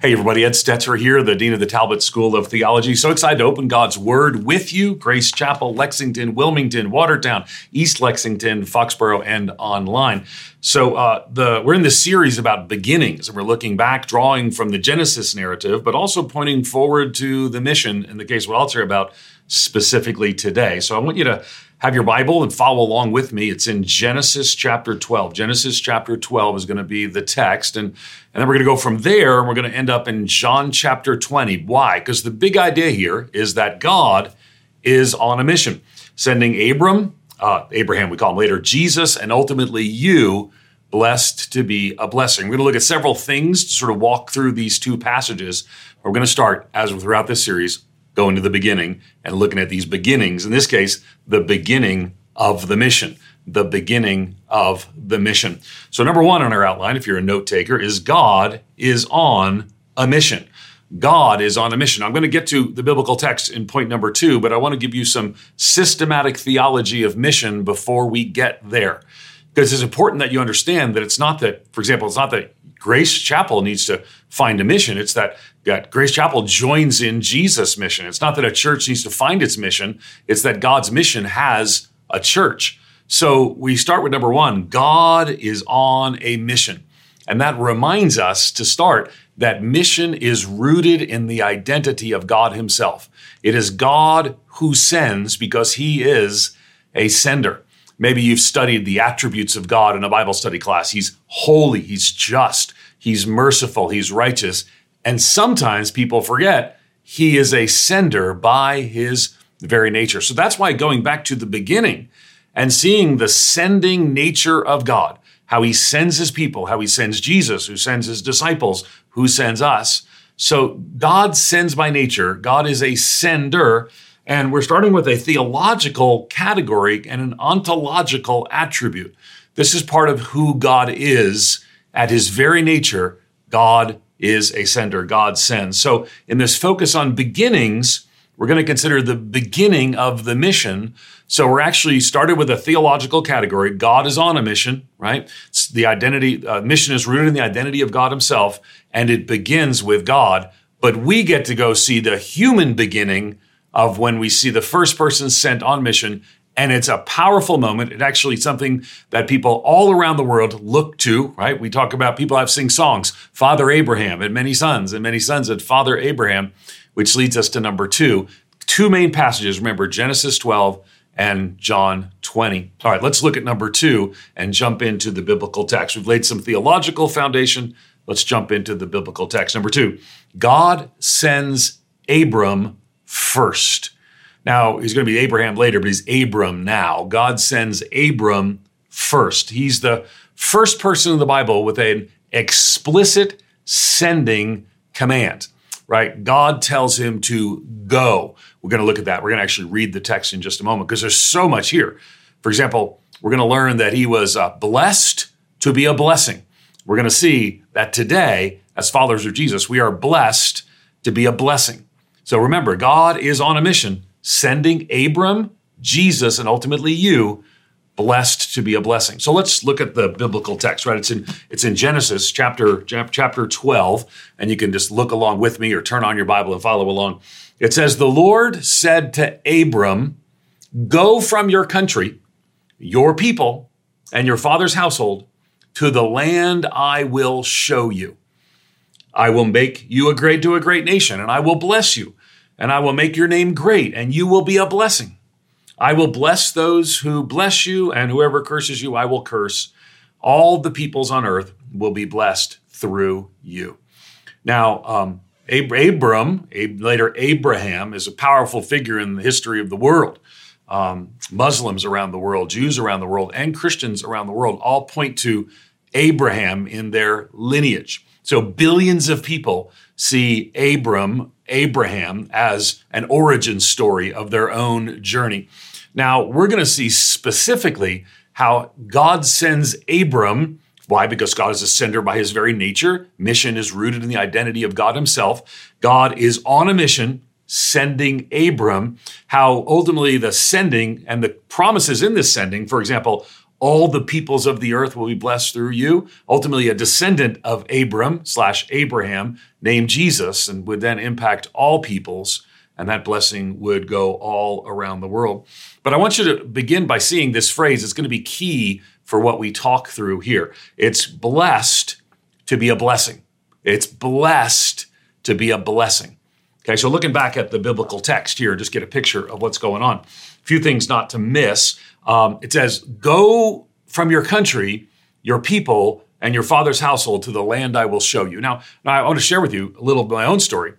Hey, everybody, Ed Stetzer here, the Dean of the Talbot School of Theology. So excited to open God's Word with you. Grace Chapel, Lexington, Wilmington, Watertown, East Lexington, Foxborough, and online. So uh, the we're in this series about beginnings, and we're looking back, drawing from the Genesis narrative, but also pointing forward to the mission in the case what I'll share about specifically today. So I want you to have your Bible and follow along with me. It's in Genesis chapter 12. Genesis chapter 12 is going to be the text. And, and then we're going to go from there and we're going to end up in John chapter 20. Why? Because the big idea here is that God is on a mission, sending Abram, uh, Abraham, we call him later, Jesus, and ultimately you, blessed to be a blessing. We're going to look at several things to sort of walk through these two passages. We're going to start, as throughout this series, going to the beginning and looking at these beginnings. In this case, the beginning of the mission. The beginning of the mission. So, number one on our outline, if you're a note taker, is God is on a mission. God is on a mission. I'm going to get to the biblical text in point number two, but I want to give you some systematic theology of mission before we get there. Because it's important that you understand that it's not that, for example, it's not that Grace Chapel needs to find a mission. It's that, Grace Chapel joins in Jesus' mission. It's not that a church needs to find its mission, it's that God's mission has a church. So we start with number one God is on a mission. And that reminds us to start that mission is rooted in the identity of God Himself. It is God who sends because He is a sender. Maybe you've studied the attributes of God in a Bible study class. He's holy, He's just, He's merciful, He's righteous. And sometimes people forget He is a sender by His very nature. So that's why going back to the beginning and seeing the sending nature of God, how He sends His people, how He sends Jesus, who sends His disciples, who sends us. So God sends by nature, God is a sender. And we're starting with a theological category and an ontological attribute. This is part of who God is at his very nature. God is a sender, God sends. So, in this focus on beginnings, we're going to consider the beginning of the mission. So, we're actually started with a theological category. God is on a mission, right? It's the identity, uh, mission is rooted in the identity of God Himself, and it begins with God. But we get to go see the human beginning of when we see the first person sent on mission. And it's a powerful moment. It's actually something that people all around the world look to, right? We talk about people have sing songs. Father Abraham and many sons, and many sons had Father Abraham, which leads us to number two. Two main passages, remember Genesis 12 and John 20. All right, let's look at number two and jump into the biblical text. We've laid some theological foundation. Let's jump into the biblical text. Number two, God sends Abram first. Now, he's going to be Abraham later, but he's Abram now. God sends Abram first. He's the first person in the Bible with an explicit sending command, right? God tells him to go. We're going to look at that. We're going to actually read the text in just a moment because there's so much here. For example, we're going to learn that he was uh, blessed to be a blessing. We're going to see that today, as followers of Jesus, we are blessed to be a blessing. So remember, God is on a mission, sending Abram, Jesus, and ultimately you blessed to be a blessing. So let's look at the biblical text, right? It's in it's in Genesis chapter chapter 12, and you can just look along with me or turn on your Bible and follow along. It says, "The Lord said to Abram, Go from your country, your people, and your father's household to the land I will show you. I will make you a great to a great nation, and I will bless you and I will make your name great, and you will be a blessing. I will bless those who bless you, and whoever curses you, I will curse. All the peoples on earth will be blessed through you. Now, um, Abram, later Abraham, is a powerful figure in the history of the world. Um, Muslims around the world, Jews around the world, and Christians around the world all point to Abraham in their lineage. So billions of people see Abram, Abraham, as an origin story of their own journey. Now, we're going to see specifically how God sends Abram. Why? Because God is a sender by his very nature. Mission is rooted in the identity of God himself. God is on a mission sending Abram. How ultimately the sending and the promises in this sending, for example, all the peoples of the earth will be blessed through you. Ultimately, a descendant of Abram slash Abraham named Jesus and would then impact all peoples. And that blessing would go all around the world. But I want you to begin by seeing this phrase. It's going to be key for what we talk through here. It's blessed to be a blessing. It's blessed to be a blessing. Okay, so looking back at the biblical text here, just get a picture of what's going on. A few things not to miss. Um, it says, Go from your country, your people, and your father's household to the land I will show you. Now, now I want to share with you a little of my own story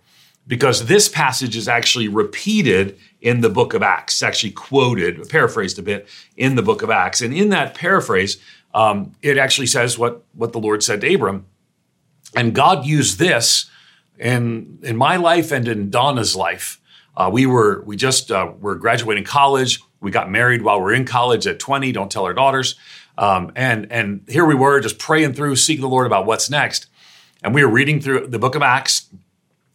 because this passage is actually repeated in the book of Acts. It's actually quoted, paraphrased a bit in the book of Acts. And in that paraphrase, um, it actually says what, what the Lord said to Abram. And God used this in, in my life and in Donna's life. Uh, we were we just uh, were graduating college. We got married while we are in college at 20. Don't tell our daughters. Um, and and here we were just praying through, seeking the Lord about what's next. And we were reading through the book of Acts,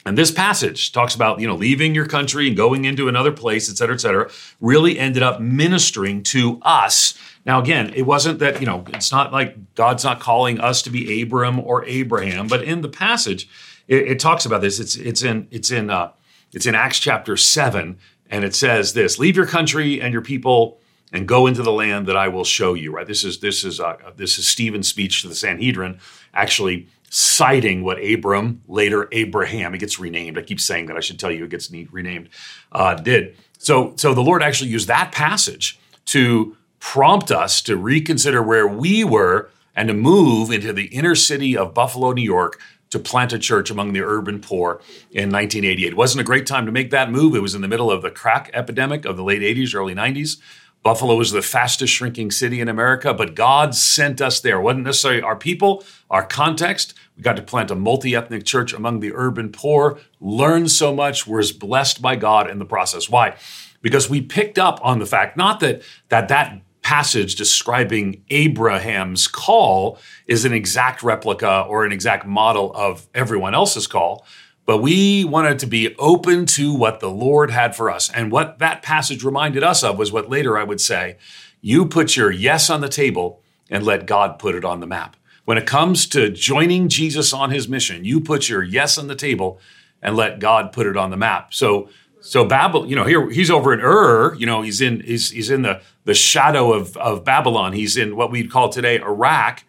and this passage talks about, you know, leaving your country and going into another place, et cetera, et cetera, really ended up ministering to us. Now, again, it wasn't that, you know, it's not like God's not calling us to be Abram or Abraham, but in the passage, it, it talks about this. It's it's in it's in uh, it's in Acts chapter seven, and it says this: "Leave your country and your people." and go into the land that I will show you. Right. This is this is uh, this is Stephen's speech to the Sanhedrin, actually citing what Abram, later Abraham, it gets renamed. I keep saying that. I should tell you it gets renamed. Uh, did so. So the Lord actually used that passage to prompt us to reconsider where we were and to move into the inner city of Buffalo, New York, to plant a church among the urban poor in 1988. It wasn't a great time to make that move. It was in the middle of the crack epidemic of the late 80s, early 90s. Buffalo was the fastest shrinking city in America, but God sent us there. It wasn't necessarily our people, our context. We got to plant a multi ethnic church among the urban poor, learn so much, was blessed by God in the process. Why? Because we picked up on the fact, not that that, that passage describing Abraham's call is an exact replica or an exact model of everyone else's call, but we wanted to be open to what the Lord had for us. And what that passage reminded us of was what later I would say you put your yes on the table and let God put it on the map. When it comes to joining Jesus on his mission, you put your yes on the table and let God put it on the map. So, so Babylon, you know, here he's over in Ur, you know, he's in he's he's in the the shadow of of Babylon. He's in what we'd call today Iraq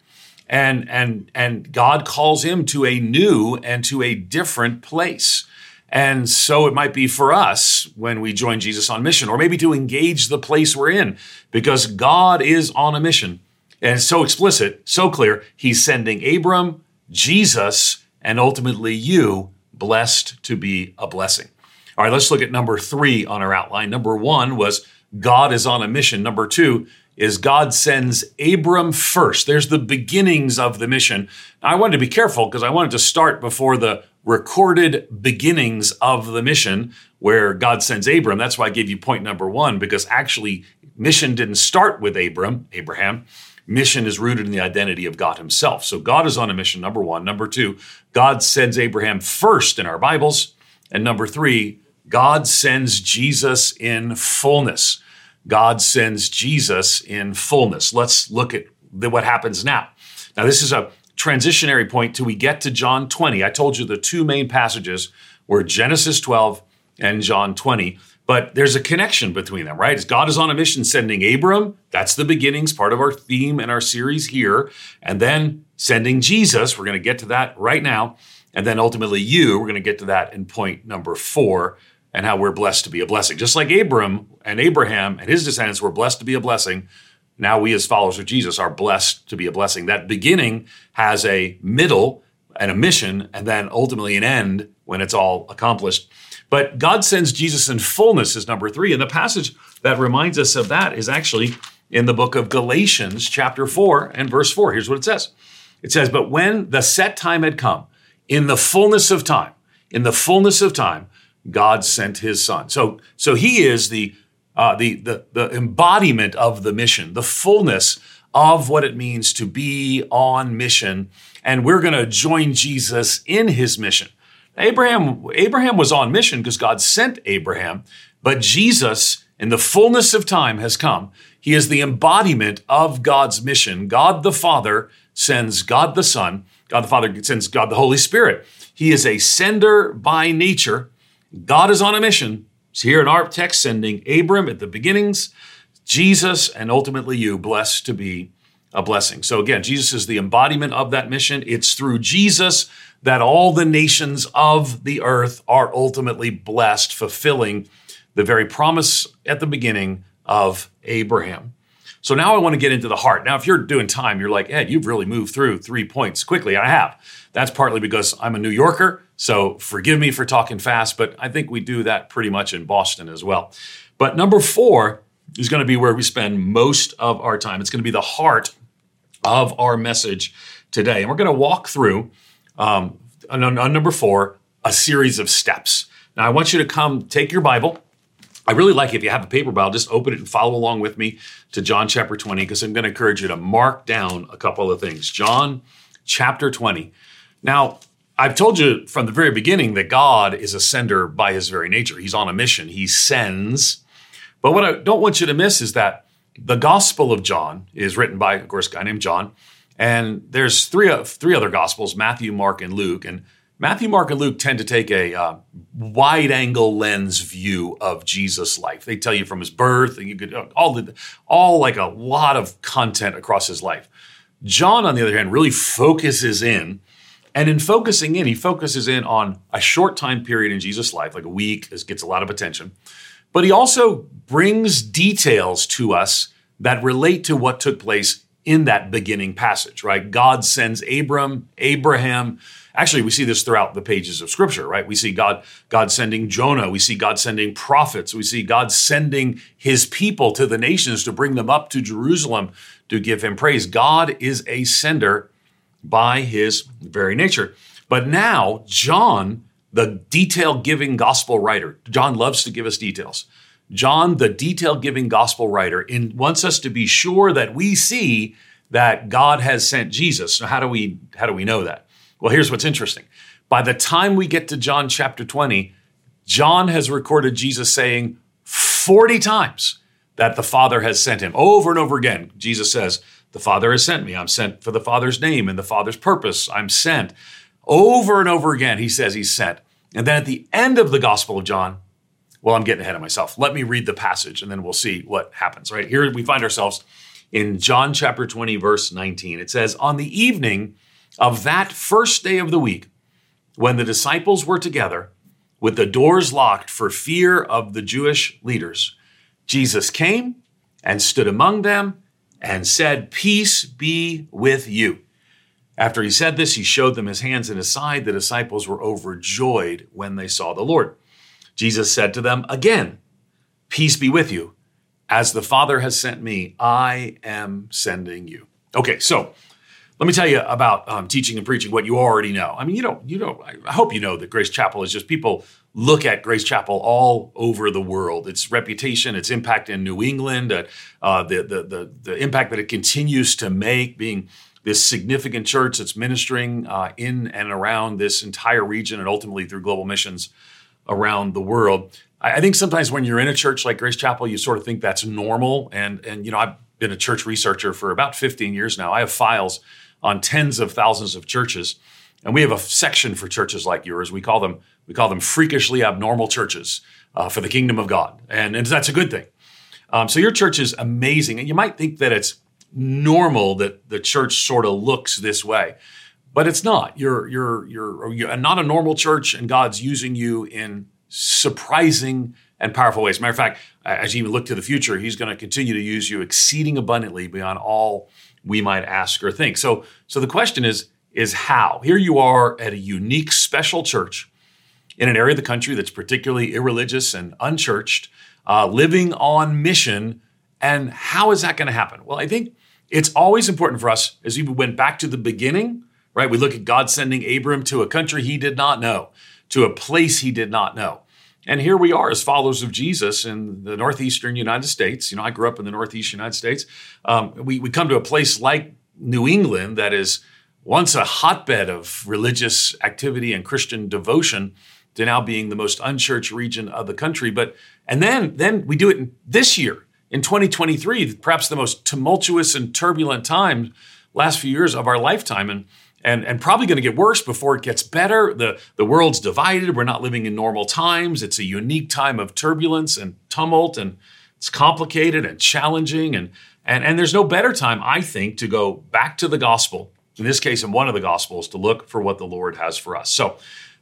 and and and God calls him to a new and to a different place. And so it might be for us when we join Jesus on mission, or maybe to engage the place we're in, because God is on a mission. And so explicit, so clear. He's sending Abram, Jesus, and ultimately you, blessed to be a blessing. All right, let's look at number three on our outline. Number one was God is on a mission. Number two, is God sends Abram first. There's the beginnings of the mission. Now, I wanted to be careful because I wanted to start before the recorded beginnings of the mission where God sends Abram. That's why I gave you point number one, because actually, mission didn't start with Abram, Abraham. Mission is rooted in the identity of God himself. So God is on a mission, number one. Number two, God sends Abraham first in our Bibles. And number three, God sends Jesus in fullness. God sends Jesus in fullness. Let's look at the, what happens now. Now, this is a transitionary point till we get to John 20. I told you the two main passages were Genesis 12 and John 20, but there's a connection between them, right? God is on a mission sending Abram, that's the beginnings, part of our theme and our series here, and then sending Jesus, we're going to get to that right now, and then ultimately you, we're going to get to that in point number four and how we're blessed to be a blessing. Just like Abram and Abraham and his descendants were blessed to be a blessing, now we as followers of Jesus are blessed to be a blessing. That beginning has a middle and a mission, and then ultimately an end when it's all accomplished. But God sends Jesus in fullness is number three. And the passage that reminds us of that is actually in the book of Galatians, chapter 4 and verse 4. Here's what it says It says, But when the set time had come, in the fullness of time, in the fullness of time, God sent his son. So, so he is the, uh, the, the, the embodiment of the mission, the fullness of what it means to be on mission. And we're going to join Jesus in his mission. Abraham, Abraham was on mission because God sent Abraham, but Jesus, in the fullness of time, has come. He is the embodiment of God's mission. God the Father sends God the Son. God the Father sends God the Holy Spirit. He is a sender by nature. God is on a mission. He's here in our text, sending Abram at the beginnings, Jesus, and ultimately you, blessed to be a blessing. So again, Jesus is the embodiment of that mission. It's through Jesus that all the nations of the earth are ultimately blessed, fulfilling the very promise at the beginning of Abraham. So now I want to get into the heart. Now, if you're doing time, you're like, Ed, you've really moved through three points quickly. I have. That's partly because I'm a New Yorker. So forgive me for talking fast, but I think we do that pretty much in Boston as well. But number four is going to be where we spend most of our time. It's going to be the heart of our message today. And we're going to walk through, um, on, on number four, a series of steps. Now, I want you to come take your Bible I really like it. if you have a paper Bible, just open it and follow along with me to John chapter 20 because I'm going to encourage you to mark down a couple of things. John chapter 20. Now, I've told you from the very beginning that God is a sender by his very nature. He's on a mission, he sends. But what I don't want you to miss is that the Gospel of John is written by, of course, a guy named John. And there's three, three other Gospels Matthew, Mark, and Luke. And Matthew, Mark, and Luke tend to take a uh, wide angle lens view of Jesus' life. They tell you from his birth, and you could uh, all the, all like a lot of content across his life. John, on the other hand, really focuses in, and in focusing in, he focuses in on a short time period in Jesus' life, like a week. This gets a lot of attention, but he also brings details to us that relate to what took place in that beginning passage. Right? God sends Abram, Abraham Actually, we see this throughout the pages of Scripture, right? We see God, God sending Jonah. We see God sending prophets. We see God sending His people to the nations to bring them up to Jerusalem to give Him praise. God is a sender by His very nature. But now, John, the detail giving gospel writer, John loves to give us details. John, the detail giving gospel writer, in, wants us to be sure that we see that God has sent Jesus. Now, how do we how do we know that? Well, here's what's interesting. By the time we get to John chapter 20, John has recorded Jesus saying 40 times that the Father has sent him. Over and over again, Jesus says, The Father has sent me. I'm sent for the Father's name and the Father's purpose. I'm sent. Over and over again, he says he's sent. And then at the end of the Gospel of John, well, I'm getting ahead of myself. Let me read the passage and then we'll see what happens, right? Here we find ourselves in John chapter 20, verse 19. It says, On the evening of that first day of the week, when the disciples were together with the doors locked for fear of the Jewish leaders, Jesus came and stood among them and said, Peace be with you. After he said this, he showed them his hands and his side. The disciples were overjoyed when they saw the Lord. Jesus said to them again, Peace be with you. As the Father has sent me, I am sending you. Okay, so let me tell you about um, teaching and preaching what you already know. I mean, you don't, you know, I hope you know that Grace Chapel is just people look at Grace Chapel all over the world. Its reputation, its impact in New England, uh, uh, the, the, the, the, impact that it continues to make, being this significant church that's ministering uh, in and around this entire region and ultimately through global missions around the world. I, I think sometimes when you're in a church like Grace Chapel, you sort of think that's normal. And, and you know, I've been a church researcher for about 15 years now. I have files on tens of thousands of churches. And we have a section for churches like yours. We call them we call them freakishly abnormal churches uh, for the kingdom of God, and, and that's a good thing. Um, so your church is amazing, and you might think that it's normal that the church sort of looks this way, but it's not. You're you're you're, you're not a normal church, and God's using you in surprising and powerful ways. Matter of fact, as you even look to the future, He's going to continue to use you exceeding abundantly beyond all we might ask or think. So, so the question is, is how? Here you are at a unique, special church in an area of the country that's particularly irreligious and unchurched, uh, living on mission. And how is that going to happen? Well, I think it's always important for us, as we went back to the beginning, right? We look at God sending Abram to a country he did not know, to a place he did not know. And here we are as followers of Jesus in the northeastern United States. You know, I grew up in the northeast United States. Um, we, we come to a place like New England that is once a hotbed of religious activity and Christian devotion to now being the most unchurched region of the country. But and then then we do it in, this year in 2023, perhaps the most tumultuous and turbulent time last few years of our lifetime. And and, and probably going to get worse before it gets better. The, the world's divided. We're not living in normal times. It's a unique time of turbulence and tumult, and it's complicated and challenging. And, and, and there's no better time, I think, to go back to the gospel, in this case, in one of the gospels, to look for what the Lord has for us. So,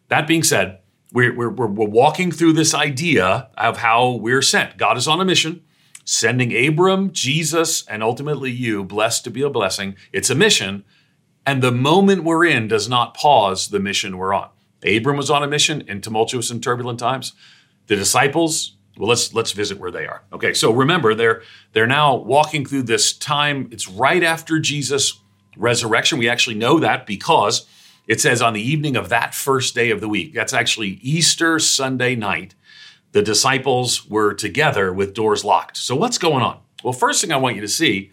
that being said, we're, we're, we're walking through this idea of how we're sent. God is on a mission, sending Abram, Jesus, and ultimately you, blessed to be a blessing. It's a mission and the moment we're in does not pause the mission we're on. Abram was on a mission in tumultuous and turbulent times. The disciples, well, let's let's visit where they are. Okay, so remember they're they're now walking through this time. It's right after Jesus' resurrection. We actually know that because it says on the evening of that first day of the week. That's actually Easter Sunday night. The disciples were together with doors locked. So what's going on? Well, first thing I want you to see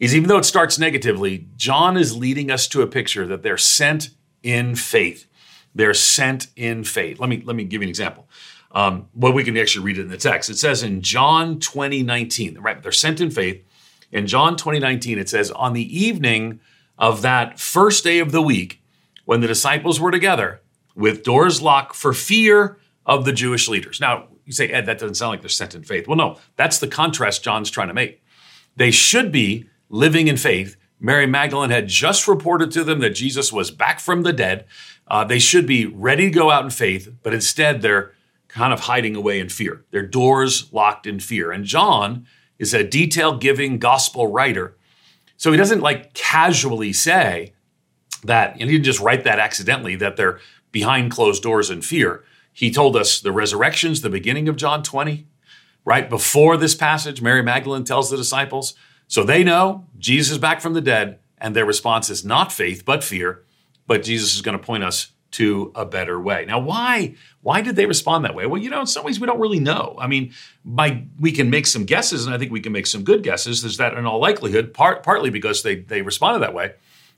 is even though it starts negatively, John is leading us to a picture that they're sent in faith. They're sent in faith. Let me let me give you an example. Um, well, we can actually read it in the text. It says in John 20, 19, right? They're sent in faith. In John 20, 19, it says, On the evening of that first day of the week, when the disciples were together with doors locked for fear of the Jewish leaders. Now, you say, Ed, that doesn't sound like they're sent in faith. Well, no, that's the contrast John's trying to make. They should be living in faith. Mary Magdalene had just reported to them that Jesus was back from the dead. Uh, they should be ready to go out in faith, but instead they're kind of hiding away in fear. Their doors locked in fear. And John is a detail giving gospel writer. So he doesn't like casually say that, and he didn't just write that accidentally, that they're behind closed doors in fear. He told us the resurrection's the beginning of John 20. Right before this passage, Mary Magdalene tells the disciples, so they know Jesus is back from the dead, and their response is not faith, but fear. But Jesus is going to point us to a better way. Now, why? Why did they respond that way? Well, you know, in some ways we don't really know. I mean, we can make some guesses, and I think we can make some good guesses. Is that in all likelihood, part, partly because they they responded that way,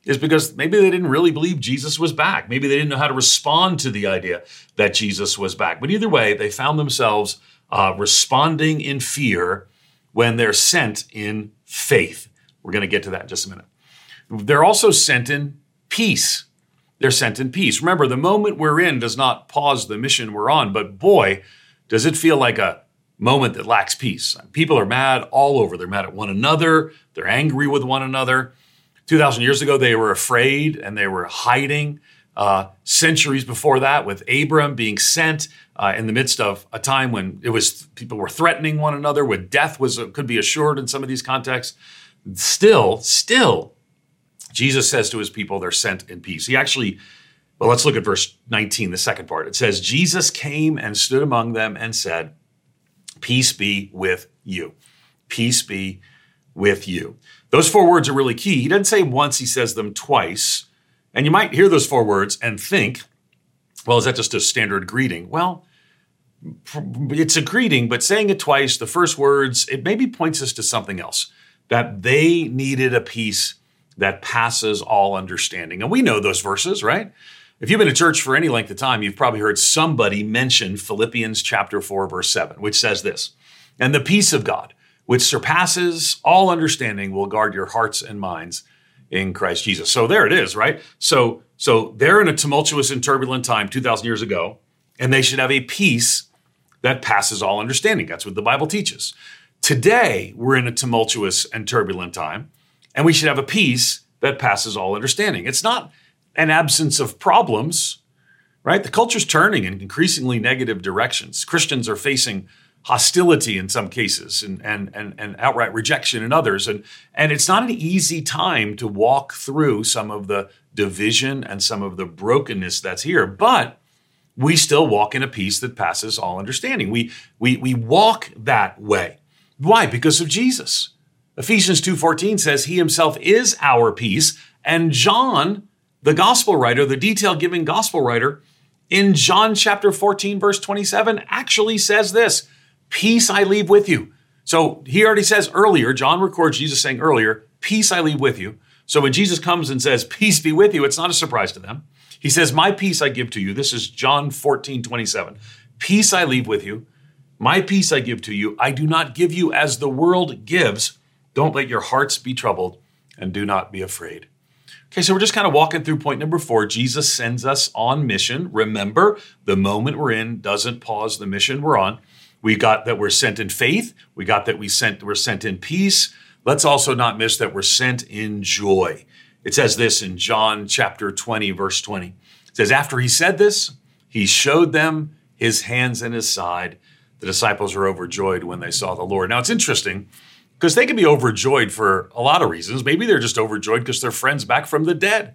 is because maybe they didn't really believe Jesus was back. Maybe they didn't know how to respond to the idea that Jesus was back. But either way, they found themselves uh, responding in fear when they're sent in faith. We're going to get to that in just a minute. They're also sent in peace. They're sent in peace. Remember, the moment we're in does not pause the mission we're on, but boy, does it feel like a moment that lacks peace. People are mad all over. They're mad at one another, they're angry with one another. 2,000 years ago, they were afraid and they were hiding. Uh, centuries before that, with Abram being sent uh, in the midst of a time when it was people were threatening one another, when death was could be assured in some of these contexts. Still, still, Jesus says to his people, they're sent in peace. He actually, well, let's look at verse 19, the second part. It says, Jesus came and stood among them and said, Peace be with you. Peace be with you. Those four words are really key. He doesn't say once, he says them twice. And you might hear those four words and think, well, is that just a standard greeting? Well, it's a greeting, but saying it twice, the first words, it maybe points us to something else that they needed a peace that passes all understanding. And we know those verses, right? If you've been to church for any length of time, you've probably heard somebody mention Philippians chapter 4 verse 7, which says this, "And the peace of God, which surpasses all understanding, will guard your hearts and minds in Christ Jesus. So there it is, right? So so they're in a tumultuous and turbulent time 2000 years ago and they should have a peace that passes all understanding. That's what the Bible teaches. Today, we're in a tumultuous and turbulent time and we should have a peace that passes all understanding. It's not an absence of problems, right? The culture's turning in increasingly negative directions. Christians are facing hostility in some cases and, and, and, and outright rejection in others. And, and it's not an easy time to walk through some of the division and some of the brokenness that's here. But we still walk in a peace that passes all understanding. We, we, we walk that way. Why? Because of Jesus. Ephesians 2:14 says he himself is our peace and John the gospel writer the detail giving gospel writer in John chapter 14 verse 27 actually says this Peace I leave with you. So he already says earlier, John records Jesus saying earlier, Peace I leave with you. So when Jesus comes and says, Peace be with you, it's not a surprise to them. He says, My peace I give to you. This is John 14, 27. Peace I leave with you. My peace I give to you. I do not give you as the world gives. Don't let your hearts be troubled and do not be afraid. Okay, so we're just kind of walking through point number four. Jesus sends us on mission. Remember, the moment we're in doesn't pause the mission we're on. We got that we're sent in faith. We got that we sent we're sent in peace. Let's also not miss that we're sent in joy. It says this in John chapter 20, verse 20. It says, After he said this, he showed them his hands and his side. The disciples were overjoyed when they saw the Lord. Now it's interesting because they can be overjoyed for a lot of reasons. Maybe they're just overjoyed because their friend's back from the dead.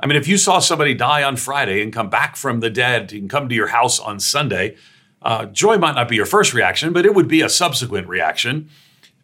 I mean, if you saw somebody die on Friday and come back from the dead and come to your house on Sunday, uh, joy might not be your first reaction, but it would be a subsequent reaction.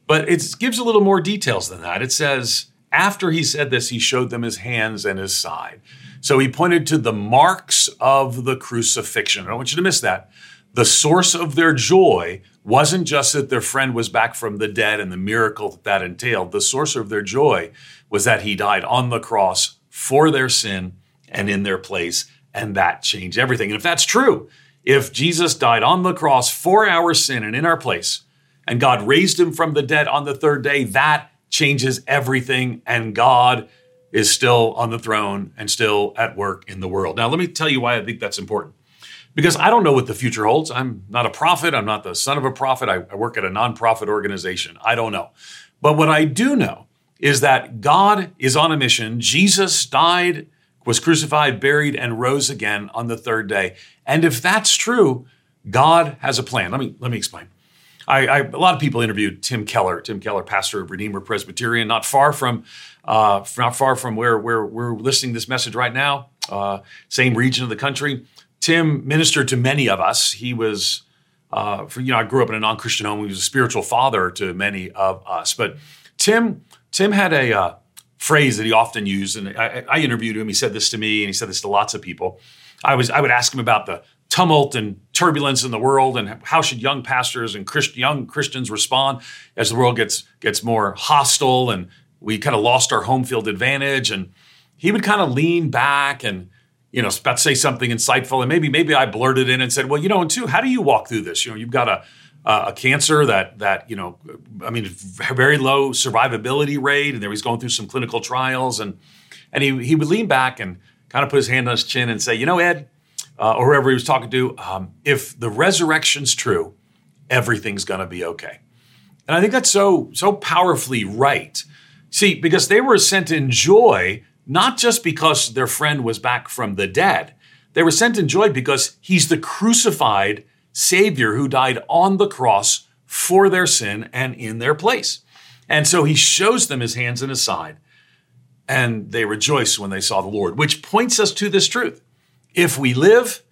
But it gives a little more details than that. It says, after he said this, he showed them his hands and his side. So he pointed to the marks of the crucifixion. I don't want you to miss that. The source of their joy wasn't just that their friend was back from the dead and the miracle that that entailed. The source of their joy was that he died on the cross for their sin and in their place. And that changed everything. And if that's true, if Jesus died on the cross for our sin and in our place, and God raised him from the dead on the third day, that changes everything. And God is still on the throne and still at work in the world. Now, let me tell you why I think that's important. Because I don't know what the future holds. I'm not a prophet. I'm not the son of a prophet. I, I work at a nonprofit organization. I don't know. But what I do know is that God is on a mission. Jesus died was crucified, buried, and rose again on the third day. And if that's true, God has a plan. Let me let me explain. I, I, a lot of people interviewed Tim Keller. Tim Keller, pastor of Redeemer Presbyterian, not far from uh, not far from where, where we're listening this message right now. Uh, same region of the country. Tim ministered to many of us. He was, uh, for, you know, I grew up in a non-Christian home. He was a spiritual father to many of us. But Tim, Tim had a uh, phrase that he often used, and I, I, interviewed him. He said this to me, and he said this to lots of people. I was I would ask him about the tumult and turbulence in the world, and how should young pastors and Christ, young Christians respond as the world gets gets more hostile, and we kind of lost our home field advantage. And he would kind of lean back and you know about to say something insightful, and maybe maybe I blurted in and said, well, you know, and two, how do you walk through this? You know, you've got a uh, a cancer that that you know, I mean, very low survivability rate, and there he's going through some clinical trials, and and he he would lean back and kind of put his hand on his chin and say, you know, Ed, uh, or whoever he was talking to, um, if the resurrection's true, everything's going to be okay. And I think that's so so powerfully right. See, because they were sent in joy, not just because their friend was back from the dead. They were sent in joy because he's the crucified Savior who died on the cross for their sin and in their place. And so he shows them his hands and his side, and they rejoice when they saw the Lord, which points us to this truth. If we live,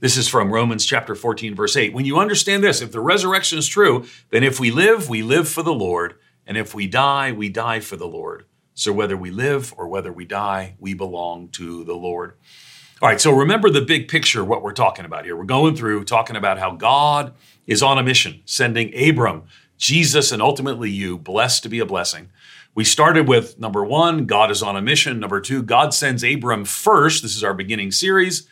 this is from Romans chapter 14, verse 8. When you understand this, if the resurrection is true, then if we live, we live for the Lord. And if we die, we die for the Lord. So whether we live or whether we die, we belong to the Lord. All right, so remember the big picture, what we're talking about here. We're going through talking about how God is on a mission, sending Abram, Jesus, and ultimately you, blessed to be a blessing. We started with number one, God is on a mission. Number two, God sends Abram first. This is our beginning series.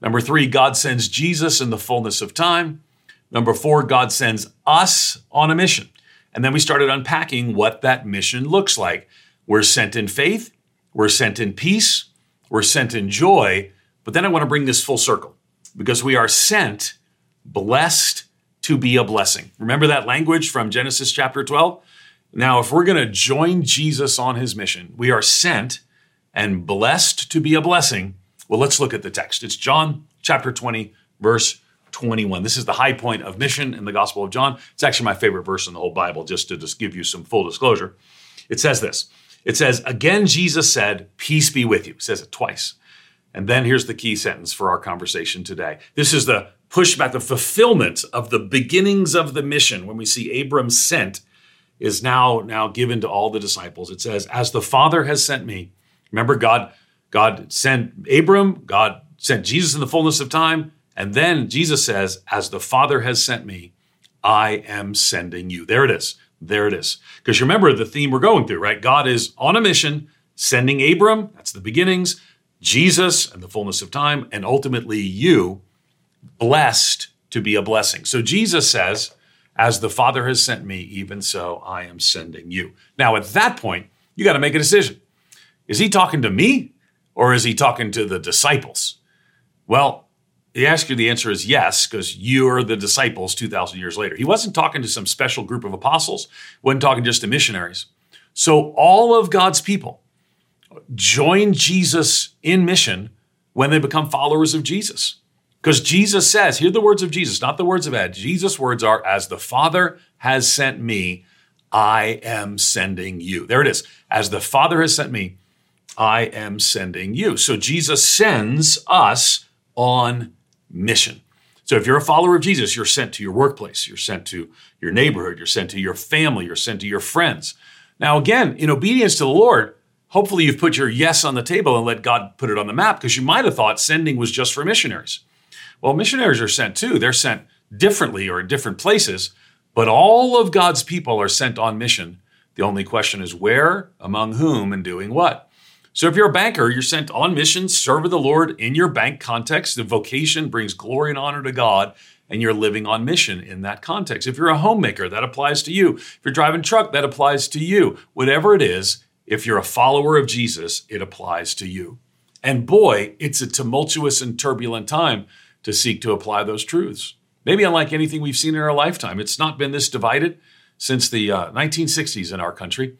Number three, God sends Jesus in the fullness of time. Number four, God sends us on a mission. And then we started unpacking what that mission looks like. We're sent in faith, we're sent in peace, we're sent in joy, but then I want to bring this full circle because we are sent, blessed to be a blessing. Remember that language from Genesis chapter 12? Now, if we're going to join Jesus on his mission, we are sent and blessed to be a blessing. Well, let's look at the text. It's John chapter 20, verse 21. This is the high point of mission in the Gospel of John. It's actually my favorite verse in the whole Bible, just to just give you some full disclosure. It says this It says, Again, Jesus said, Peace be with you. It says it twice. And then here's the key sentence for our conversation today. This is the pushback, the fulfillment of the beginnings of the mission when we see Abram sent is now now given to all the disciples. It says, "As the Father has sent me." Remember, God God sent Abram. God sent Jesus in the fullness of time, and then Jesus says, "As the Father has sent me, I am sending you." There it is. There it is. Because remember the theme we're going through, right? God is on a mission, sending Abram. That's the beginnings. Jesus and the fullness of time, and ultimately you, blessed to be a blessing. So Jesus says, As the Father has sent me, even so I am sending you. Now, at that point, you got to make a decision. Is he talking to me or is he talking to the disciples? Well, the answer, the answer is yes, because you're the disciples 2,000 years later. He wasn't talking to some special group of apostles, wasn't talking just to missionaries. So all of God's people join Jesus in mission when they become followers of Jesus. Because Jesus says, hear the words of Jesus, not the words of Ed. Jesus' words are, as the Father has sent me, I am sending you. There it is. As the Father has sent me, I am sending you. So Jesus sends us on mission. So if you're a follower of Jesus, you're sent to your workplace, you're sent to your neighborhood, you're sent to your family, you're sent to your friends. Now, again, in obedience to the Lord, hopefully you've put your yes on the table and let God put it on the map because you might have thought sending was just for missionaries. Well, missionaries are sent too. They're sent differently or in different places, but all of God's people are sent on mission. The only question is where, among whom, and doing what. So if you're a banker, you're sent on mission, serve the Lord in your bank context. The vocation brings glory and honor to God, and you're living on mission in that context. If you're a homemaker, that applies to you. If you're driving truck, that applies to you. Whatever it is, if you're a follower of Jesus, it applies to you. And boy, it's a tumultuous and turbulent time to seek to apply those truths. Maybe unlike anything we've seen in our lifetime, it's not been this divided since the uh, 1960s in our country.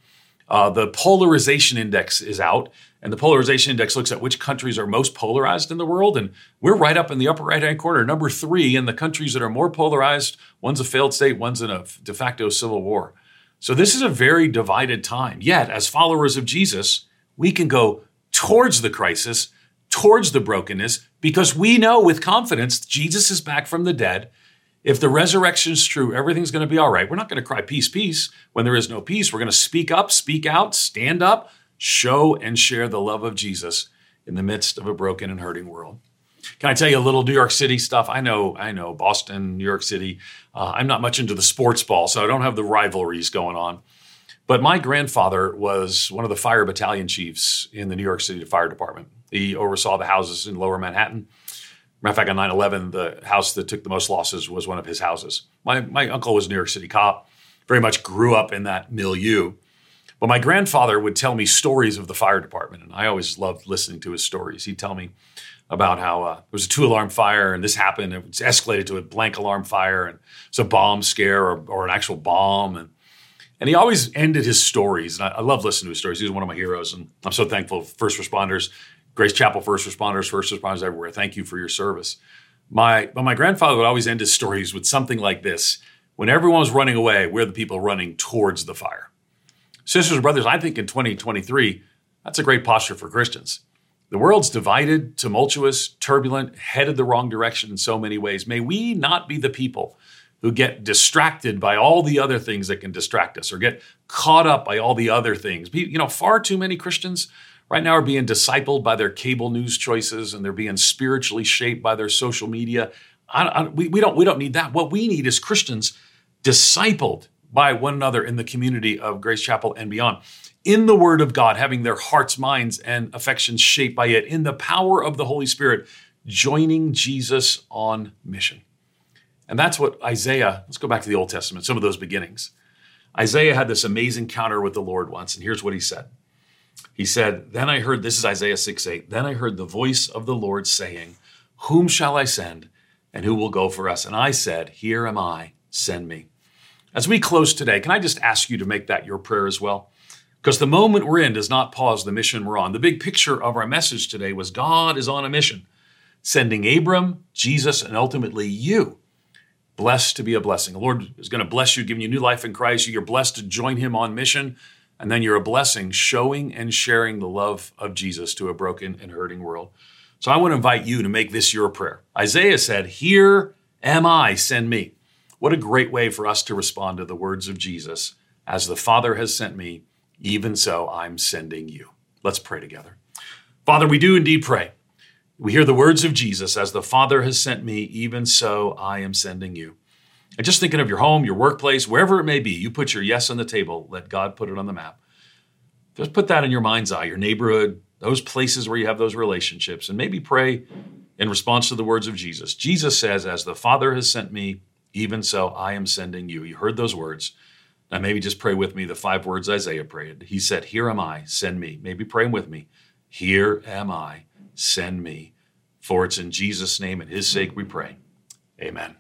Uh, the polarization index is out, and the polarization index looks at which countries are most polarized in the world. And we're right up in the upper right hand corner, number three in the countries that are more polarized. One's a failed state, one's in a de facto civil war. So this is a very divided time. Yet, as followers of Jesus, we can go towards the crisis, towards the brokenness, because we know with confidence Jesus is back from the dead if the resurrection is true, everything's going to be all right. We're not going to cry peace, peace when there is no peace. We're going to speak up, speak out, stand up, show and share the love of Jesus in the midst of a broken and hurting world. Can I tell you a little New York City stuff? I know, I know, Boston, New York City. Uh, I'm not much into the sports ball, so I don't have the rivalries going on. But my grandfather was one of the fire battalion chiefs in the New York City Fire Department. He oversaw the houses in Lower Manhattan. Matter of fact, on 9 11, the house that took the most losses was one of his houses. My, my uncle was a New York City cop, very much grew up in that milieu. But my grandfather would tell me stories of the fire department, and I always loved listening to his stories. He'd tell me about how uh, there was a two alarm fire and this happened, it was escalated to a blank alarm fire, and it's a bomb scare or, or an actual bomb. And, and he always ended his stories, and I, I love listening to his stories. He was one of my heroes, and I'm so thankful first responders Grace Chapel first responders, first responders everywhere. Thank you for your service. My, but my grandfather would always end his stories with something like this: When everyone was running away, we're the people running towards the fire. Sisters and brothers, I think in 2023, that's a great posture for Christians. The world's divided, tumultuous, turbulent, headed the wrong direction in so many ways. May we not be the people who get distracted by all the other things that can distract us or get caught up by all the other things. You know, far too many Christians right now are being discipled by their cable news choices and they're being spiritually shaped by their social media. I, I, we, we, don't, we don't need that. What we need is Christians discipled by one another in the community of Grace Chapel and beyond. In the Word of God, having their hearts, minds, and affections shaped by it, in the power of the Holy Spirit, joining Jesus on mission. And that's what Isaiah, let's go back to the Old Testament, some of those beginnings. Isaiah had this amazing encounter with the Lord once, and here's what he said he said, Then I heard, this is Isaiah 6 8, then I heard the voice of the Lord saying, Whom shall I send, and who will go for us? And I said, Here am I, send me. As we close today, can I just ask you to make that your prayer as well? Because the moment we're in does not pause the mission we're on. The big picture of our message today was God is on a mission, sending Abram, Jesus, and ultimately you blessed to be a blessing. The Lord is going to bless you, giving you new life in Christ. You're blessed to join him on mission. And then you're a blessing, showing and sharing the love of Jesus to a broken and hurting world. So I want to invite you to make this your prayer. Isaiah said, Here am I, send me. What a great way for us to respond to the words of Jesus. As the Father has sent me, even so I'm sending you. Let's pray together. Father, we do indeed pray. We hear the words of Jesus, as the Father has sent me, even so I am sending you. And just thinking of your home, your workplace, wherever it may be, you put your yes on the table, let God put it on the map. Just put that in your mind's eye, your neighborhood, those places where you have those relationships, and maybe pray in response to the words of Jesus. Jesus says, As the Father has sent me, even so I am sending you. You heard those words. Now, maybe just pray with me the five words Isaiah prayed. He said, Here am I, send me. Maybe pray with me. Here am I, send me. For it's in Jesus' name and his sake we pray. Amen.